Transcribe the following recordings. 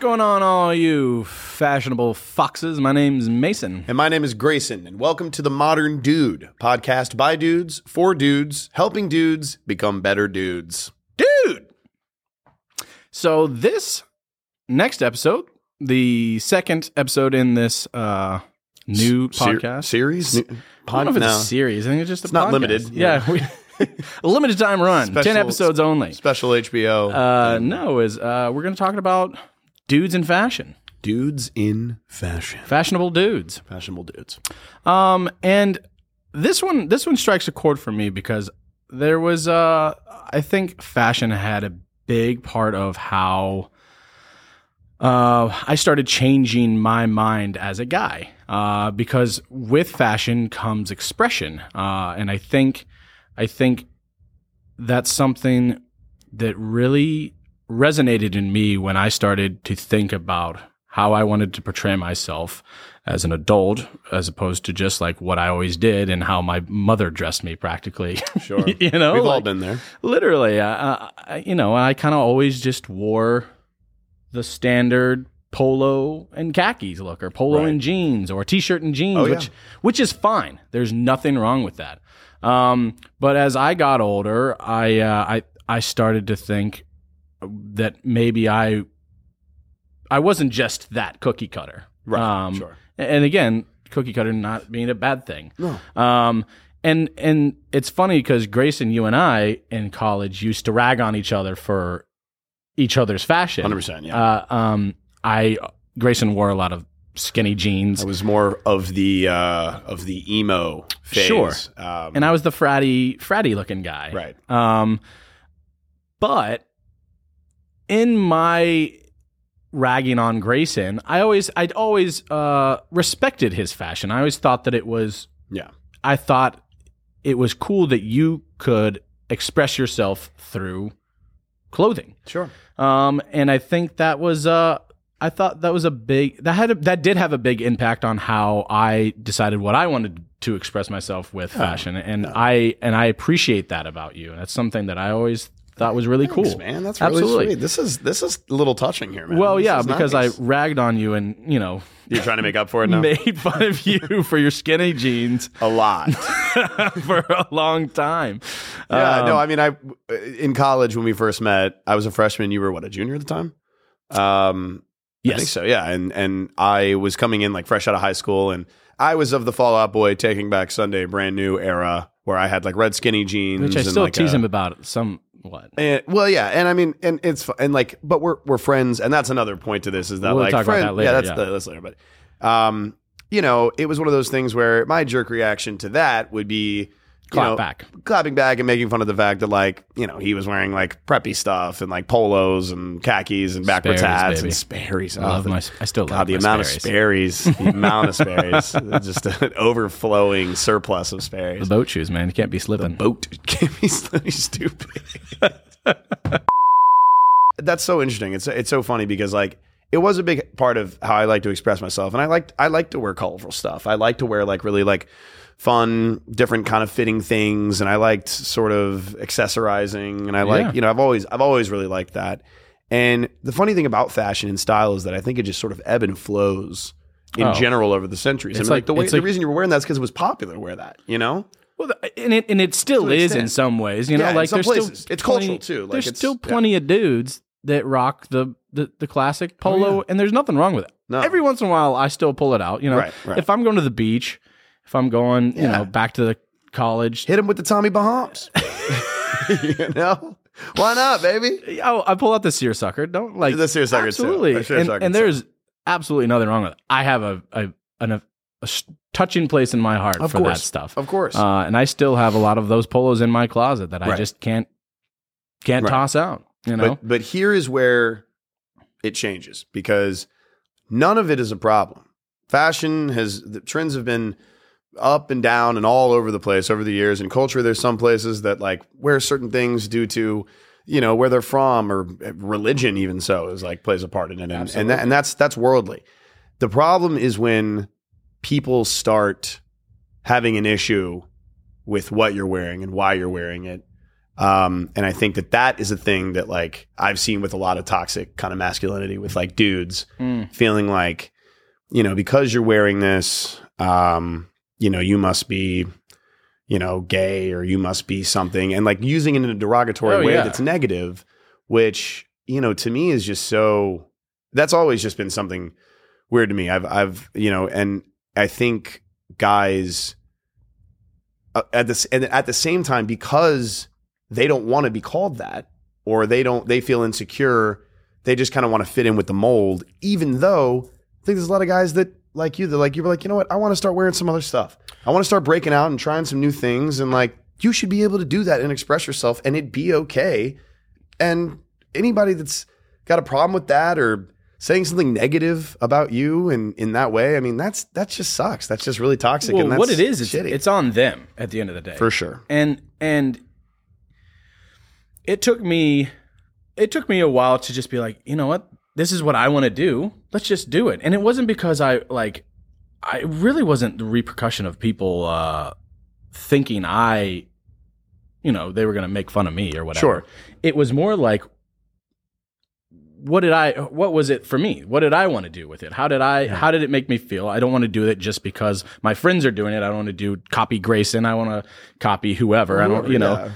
going on, all you fashionable foxes? My name's Mason. And my name is Grayson, and welcome to the Modern Dude podcast by dudes, for dudes, helping dudes become better dudes. Dude! So, this next episode, the second episode in this uh, new Ser- podcast. series? I don't know if it's no. a series. I think it's just a It's not limited, Yeah. we- a limited time run, 10 episodes only. Special HBO. Uh, no, is uh, we're going to talk about dudes in fashion, dudes in fashion. fashionable dudes. Fashionable dudes. Um, and this one, this one strikes a chord for me because there was, uh, I think fashion had a big part of how uh, I started changing my mind as a guy. Uh, because with fashion comes expression, uh, and I think, I think that's something that really resonated in me when I started to think about how I wanted to portray myself as an adult, as opposed to just like what I always did and how my mother dressed me practically. Sure. you know, We've all been there. literally, I, I, you know, I kind of always just wore the standard polo and khakis look or polo Right. and jeans or t-shirt and jeans Oh, yeah. which which is fine there's nothing wrong with that um, but as i got older i uh, i i started to think that maybe i i wasn't just that cookie cutter Right. um, sure. and again cookie cutter not being a bad thing No. um, and and it's funny because Grayson, you and I in college used to rag on each other for each other's fashion. 100%, yeah. Uh, um, I Grayson wore a lot of skinny jeans, I was more of the uh, of the emo phase. Sure. Um, and I was the fratty fratty looking guy. right. Um, but in my ragging on Grayson, I always I'd always uh, respected his fashion. I always thought that it was Yeah. I thought it was cool that you could express yourself through clothing. Sure. Um, and I think that was uh I thought that was a big that had a, that did have a big impact on how I decided what I wanted to express myself with fashion, and I and I appreciate that about you. That's something that I always thought was really Thanks, cool, man. That's really Absolutely. sweet. This is this is a little touching here, man. Well, This yeah, is because nice. I ragged on you and you know you're trying to make up for it now. made fun of you for your skinny jeans a lot. for a long time. Yeah, Um, no, I mean, I in college when we first met, I was a freshman. You were what, a junior at the time? Um, yes, I think so. Yeah, and and I was coming in like fresh out of high school, and I was of the Fall Out Boy, Taking Back Sunday, brand new era where I had like red skinny jeans, which I and, still like, tease a- him about somewhat. And, well, yeah, and I mean, and it's and like, but we're we're friends, and that's another point to this is that We'll like talk about that later, yeah, that's yeah. The, that's later, but um, you know, it was one of those things where my jerk reaction to that would be Clap know, back. clapping back and making fun of the fact that like you know he was wearing like preppy stuff and like polos and khakis and backwards Sperry's, hats baby. and Sperry's. I love Oh, my. I still God, love the amount Sperry's. of Sperry's, the amount of Sperry's, just an overflowing surplus of Sperry's. The boat shoes, man. You can't be slipping. The boat can't be so stupid. That's so interesting. It's it's so funny because like it was a big part of how I like to express myself, and I like I like to wear colorful stuff. I like to wear like really like fun, different kind of fitting things, and I liked sort of accessorizing, and I like Yeah. you know I've always I've always really liked that. And the funny thing about fashion and style is that I think it just sort of ebb and flows in Oh. general over the centuries. It's and like, like- the way the like- reason you were wearing that is because it was popular to wear that. You know. Well, and it and it still is in some ways. You know, Yeah, like there's places. still It's plenty- cultural, too. Like, there's still yeah. plenty of dudes that rock the the, the classic polo, Oh, yeah. and there's nothing wrong with it. No. Every once in a while, I still pull it out. You know, Right, right. if I'm going to the beach, if I'm going, you know, back to the college. hit him with the Tommy Bahamas. you know, why not, baby? Oh, I pull out the seersucker. Don't like The seersucker, too. Absolutely, The seersucker, and, and there's absolutely nothing wrong with it. I have a a, an, a, touching place in my heart Of for course, that stuff. of course. Uh, and I still have a lot of those polos in my closet that I just can't can't Right. toss out. You know, but but here is where it changes because none of it is a problem. Fashion has the trends have been up and down and all over the place over the years. In culture, there's some places that like wear certain things due to you know where they're from or religion, even so, is like plays a part in it, and and, that, and that's that's worldly. The problem is when people start having an issue with what you're wearing and why you're wearing it. Um, and I think that that is a thing that like I've seen with a lot of toxic kind of masculinity with like dudes Mm. feeling like, you know, because you're wearing this, um, you know, you must be, you know, gay or you must be something and like using it in a derogatory Oh, way yeah. that's negative, which, you know, to me is just so that's always just been something weird to me. I've I've, you know, and I think guys uh, at this and at the same time because they don't want to be called that or they don't they feel insecure they just kind of want to fit in with the mold even though i think there's a lot of guys that like you that like you're like you know what? I want to start wearing some other stuff. I want to start breaking out and trying some new things and like you should be able to do that and express yourself and it'd be okay. And anybody that's got a problem with that or saying something negative about you and in that way i mean that's that just sucks. That's just really toxic Well, and that's what it is, it's, it's on them at the end of the day. for sure. And and it took me it took me a while to just be like you know what? This is what i want to do let's just do it. And it wasn't because i like i really wasn't the repercussion of people uh thinking i you know they were going to make fun of me or whatever. Sure. it was more like what did i what was it for me? What did i want to do with it? How did i how did it make me feel? I don't want to do it just because my friends are doing it. I don't want to do copy grayson. I want to copy whoever. I don't you know. Yeah.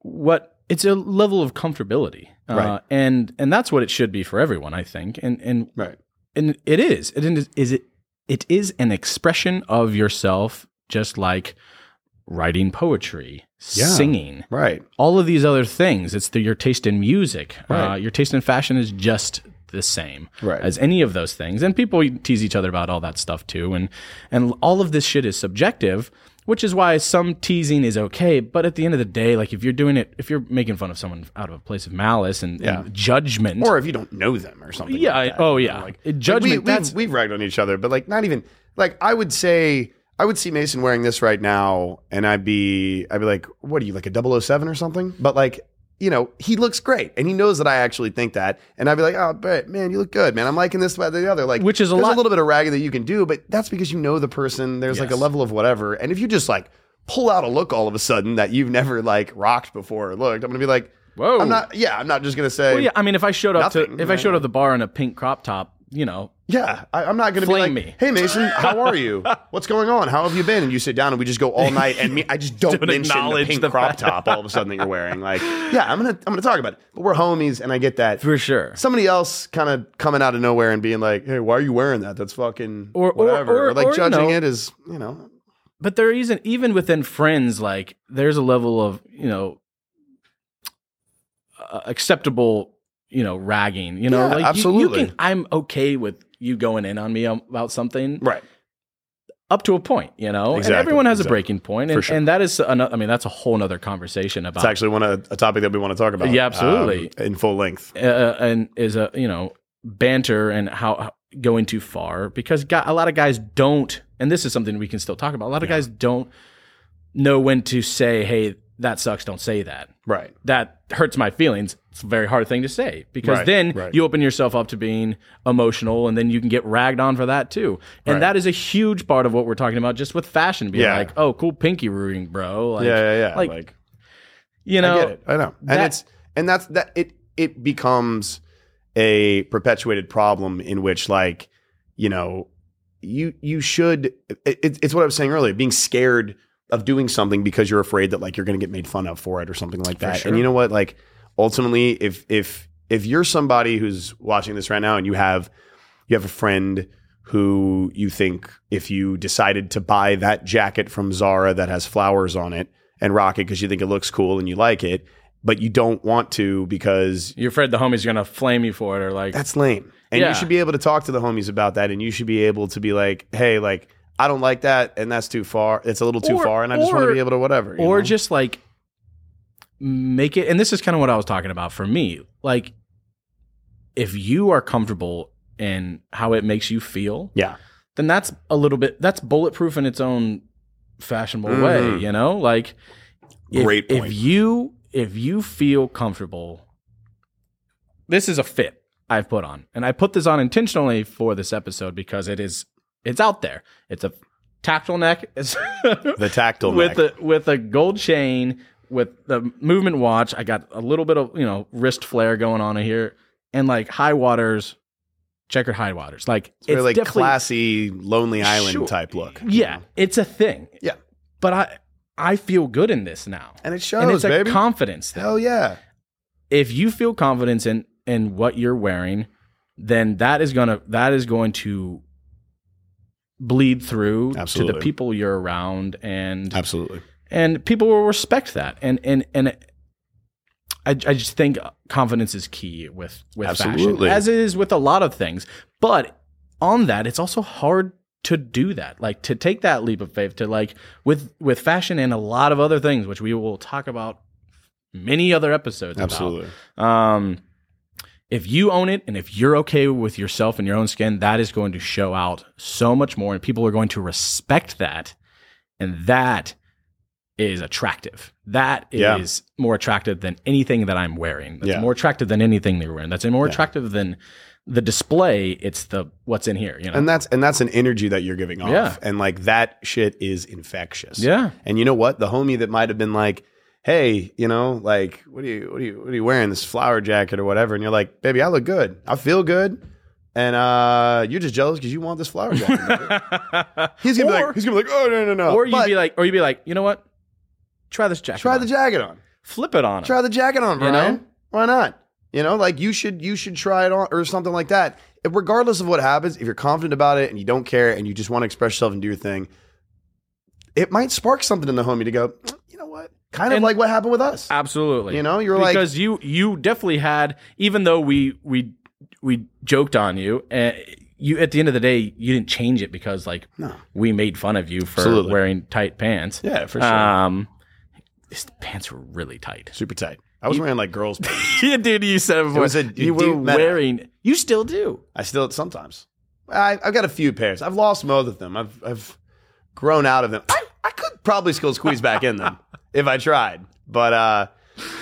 what it's a level of comfortability uh, Right. and and that's what it should be for everyone i think. And and right. and it is. It is, is it it is an expression of yourself just like writing poetry Yeah. singing right. all of these other things. It's the, your taste in music. Uh, your taste in fashion is just the same Right. as any of those things. And people tease each other about all that stuff too. And and all of this shit is subjective which is why some teasing is okay but at the end of the day like if you're doing it if you're making fun of someone out of a place of malice and, Yeah. and judgment or if you don't know them or something. Yeah, like I- oh, yeah. Like, It- judgment, we, we've, we've ragged on each other, but like not even like I would say I would see Mason wearing this right now, and I'd be I'd be like, what are you like a 007 or something? But like. You know, he looks great, and he knows that I actually think that. And I'd be like, "Oh, but man, you look good, man. I'm liking this, that, the other." Like, Which is a there's lot- a little bit of ragging that you can do, but that's because you know the person. There's like a level of whatever, and if you just like pull out a look all of a sudden that you've never like rocked before or looked, I'm gonna be like, Whoa. I'm not. Yeah, I'm not just gonna say. well, yeah i mean if i showed up Nothing, to if i showed up the bar in a pink crop top you know Yeah, I, I'm not going to be like, me. "Hey Mason, how are you? What's going on? How have you been?" And you sit down and we just go all night, and me, I just don't, Don't mention the pink the crop top all of a sudden that you're wearing. Like, yeah, I'm gonna I'm gonna talk about it, but we're homies, and I get that. for sure Somebody else kind of coming out of nowhere and being like, "Hey, why are you wearing that? That's fucking Or- or- whatever," or- like or, you judging know- it as you know, but there isn't even within friends like there's a level of you know uh, acceptable you know ragging you know Yeah, like you- absolutely. you, can i'm okay with you going in on me about something right? up to a point you know Exactly, and everyone has exactly. a breaking point and, sure. and that is another i mean that's a whole other conversation about It's actually one of a topic that we want to talk about. Yeah, absolutely. um, in full length. uh, and is a you know banter and how, going too far because gu- a lot of guys don't and this is something we can still talk about a lot of guys don't know when to say hey that sucks don't say that Right. that hurts my feelings it's a very hard thing to say because Right, then right. you open yourself up to being emotional and then you can get ragged on for that too and Right. that is a huge part of what we're talking about just with fashion being Yeah. like oh cool pinky rooting bro like, yeah, yeah, yeah. like, like you know I get it. I know. And that- it's and that's that it it becomes a perpetuated problem in which like, you know, you you should it- it's what I was saying earlier, being scared of doing something because you're afraid that like you're going to get made fun of for it or something like that. sure. And you know what? Like ultimately if if if you're somebody who's watching this right now and you have you have a friend who you think if you decided to buy that jacket from Zara that has flowers on it and rock it because you think it looks cool and you like it, but you don't want to because you're afraid the homies are gonna flame you for it or like that's lame. And Yeah. you should be able to talk to the homies about that and you should be able to be like, hey, like, I don't like that and that's too far. It's a little too Or- far and I just want to be able to whatever. or know? just like make it and this is kind of what i was talking about for me like if you are comfortable in how it makes you feel Yeah. then that's a little bit that's bulletproof in its own fashionable way Mhm. you know like if, Great point. if you if you feel comfortable this is a fit i've put on and i put this on intentionally for this episode because it is it's out there it's a turtleneck it's The tactile with neck. a with a gold chain with the movement watch, I got a little bit of you know wrist flare going on here, and like high waters, checkered high waters. Like It's very, like classy, Lonely Island Sure. type look. Yeah, it's a thing. Yeah. but I I feel good in this now, And it shows, and it's a baby. confidence thing. Hell yeah. if you feel confidence in in what you're wearing, then that is gonna that is going to bleed through to the people you're around, and Absolutely. and people will respect that. And and and I, I just think confidence is key with with Absolutely. fashion, as it is with a lot of things. But on that, it's also hard to do that, like to take that leap of faith, to like with with fashion and a lot of other things, which we will talk about many other episodes. about. Absolutely. Um, if you own it and if you're okay with yourself and your own skin, that is going to show out so much more, and people are going to respect that, and that is attractive. That is Yeah. more attractive than anything that I'm wearing. That's Yeah. more attractive than anything they're wearing. That's more Yeah. attractive than the display. It's the what's in here. You know. And that's and that's an energy that you're giving off. Yeah. And like that shit is infectious. yeah. And you know what? The homie that might have been like, "Hey, you know, like, what are you, what are you, what are you wearing? This flower jacket or whatever?" And you're like, "Baby, I look good. I feel good." And uh, you're just jealous because you want this flower jacket. he's gonna be Or- like, he's gonna be like, "Oh no, no, no!" or you'd But be like, or you'd be like, you know what? Try this jacket. "Try on. the jacket on. flip it on. 'em. Try the jacket on, You Brian. know? Why not? You know, like you should, you should try it on or something like that. If- regardless of what happens, if you're confident about it and you don't care and you just want to express yourself and do your thing, it might spark something in the homie to go, you know what? Kind of And- like what happened with us. Absolutely. You know, you're like- because you you definitely had even though we we we joked on you, and you at the end of the day you didn't change it because like No. we made fun of you for Absolutely. wearing tight pants. Yeah, for sure. Um, his pants were really tight. Super tight. I was wearing like girls' pants. yeah, dude, you said before was a you were deep meta. wearing. You still do. I still sometimes. I, I've got a few pairs. I've lost most of them. I've I've grown out of them. I, I could probably still squeeze back in them if I tried. But uh,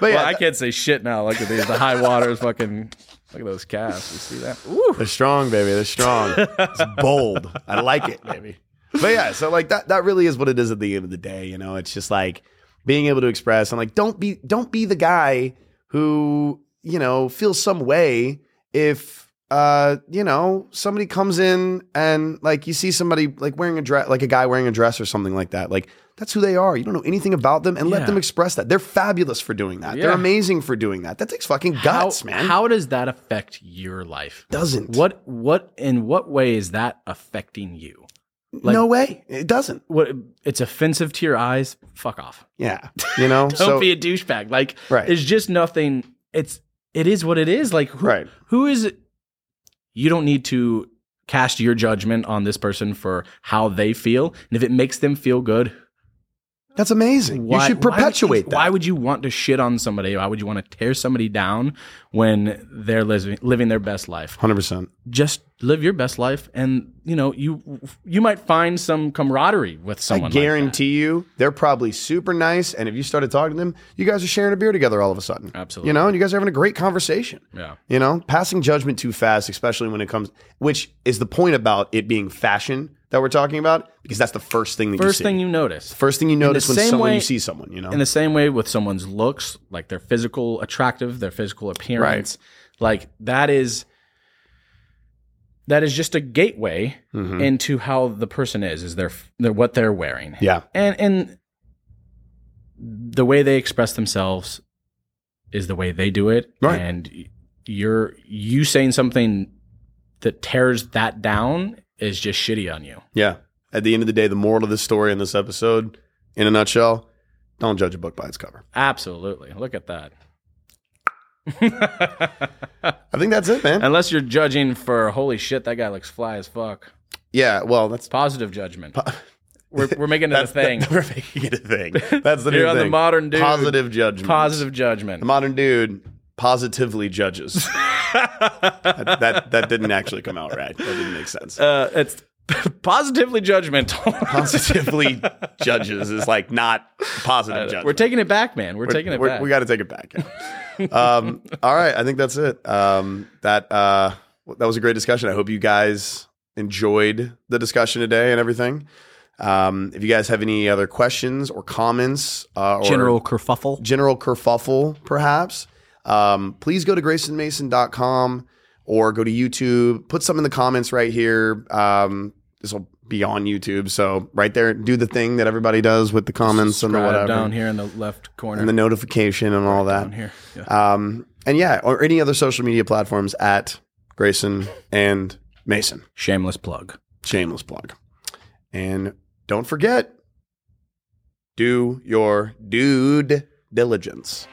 but yeah, well, I can't say shit now. Look at these. The high waters, fucking. Look at those calves. You see that? Ooh. They're strong, baby. They're strong. it's bold. I like it, baby. But yeah, so like that that really is what it is at the end of the day, you know. It's just like being able to express and like don't be don't be the guy who, you know, feels some way if uh, you know, somebody comes in and like you see somebody like wearing a dress like a guy wearing a dress or something like that. Like that's who they are. You don't know anything about them and let them express that. They're fabulous for doing that. They're amazing for doing that. That takes fucking guts, how, man. How does that affect your life? doesn't? What what in what way is that affecting you? like- no way. It doesn't. What it's offensive to your eyes? Fuck off. Yeah. You know? Don't so be a douchebag. Like Right. it's just nothing. It's it is what it is. Like who, Right. who is it? You don't need to cast your judgment on this person for how they feel, and if it makes them feel good, that's amazing. you should why perpetuate you- that. Why would you want to shit on somebody? Why would you want to tear somebody down when they're living living their best life? 100%. Just live your best life, and you know you you might find some camaraderie with I someone. like that. guarantee you they're probably super nice. And if you started talking to them, you guys are sharing a beer together all of a sudden. Absolutely. You know, and you guys are having a great conversation. Yeah. You know, passing judgment too fast, especially when it comes, which is the point about it being fashion that we're talking about, because that's the first thing that you First see. thing you notice. first thing you notice when someone way- you see someone, you know? in the same way with someone's looks, like their physical attractive, their physical appearance, like that is that is just a gateway Mhm. into how the person is, is their, their what they're wearing. yeah. And and the way they express themselves is the way they do it. Right. And you're you saying something that tears that down is just shitty on you. Yeah. At the end of the day, the moral of this story in this episode, in a nutshell, don't judge a book by its cover. Absolutely. Look at that. I think that's it, man. Unless you're judging for holy shit, that guy looks fly as fuck. yeah. Well, that's Positive judgment. We're, we're making it a thing. that- we're making it a thing. That's the You're new on the modern dude. Positive judgment. Positive judgment. The modern dude positively judges. that, that that didn't actually come out right. That didn't make sense. Uh, it's positively judgmental. Positively judges is like not positive judgment. we're taking it back, man. We're, taking it We're- back. We got to take it back. yeah. um, all right, I think that's it. Um, that uh, that was a great discussion. I hope you guys enjoyed the discussion today and everything. Um, if you guys have any other questions or comments, uh, or General kerfuffle. general kerfuffle, perhaps, um, please go to graysonmason.com or go to YouTube. Put some in the comments right here. Um, this will be on YouTube. So right there, do the thing that everybody does with the comments and the Subscribe whatever. down here in the left corner. And the notification and all that. down here. Yeah. Um, and yeah, or any other social media platforms at Grayson and Mason. Shameless plug. Shameless plug. And don't forget, do your dude diligence.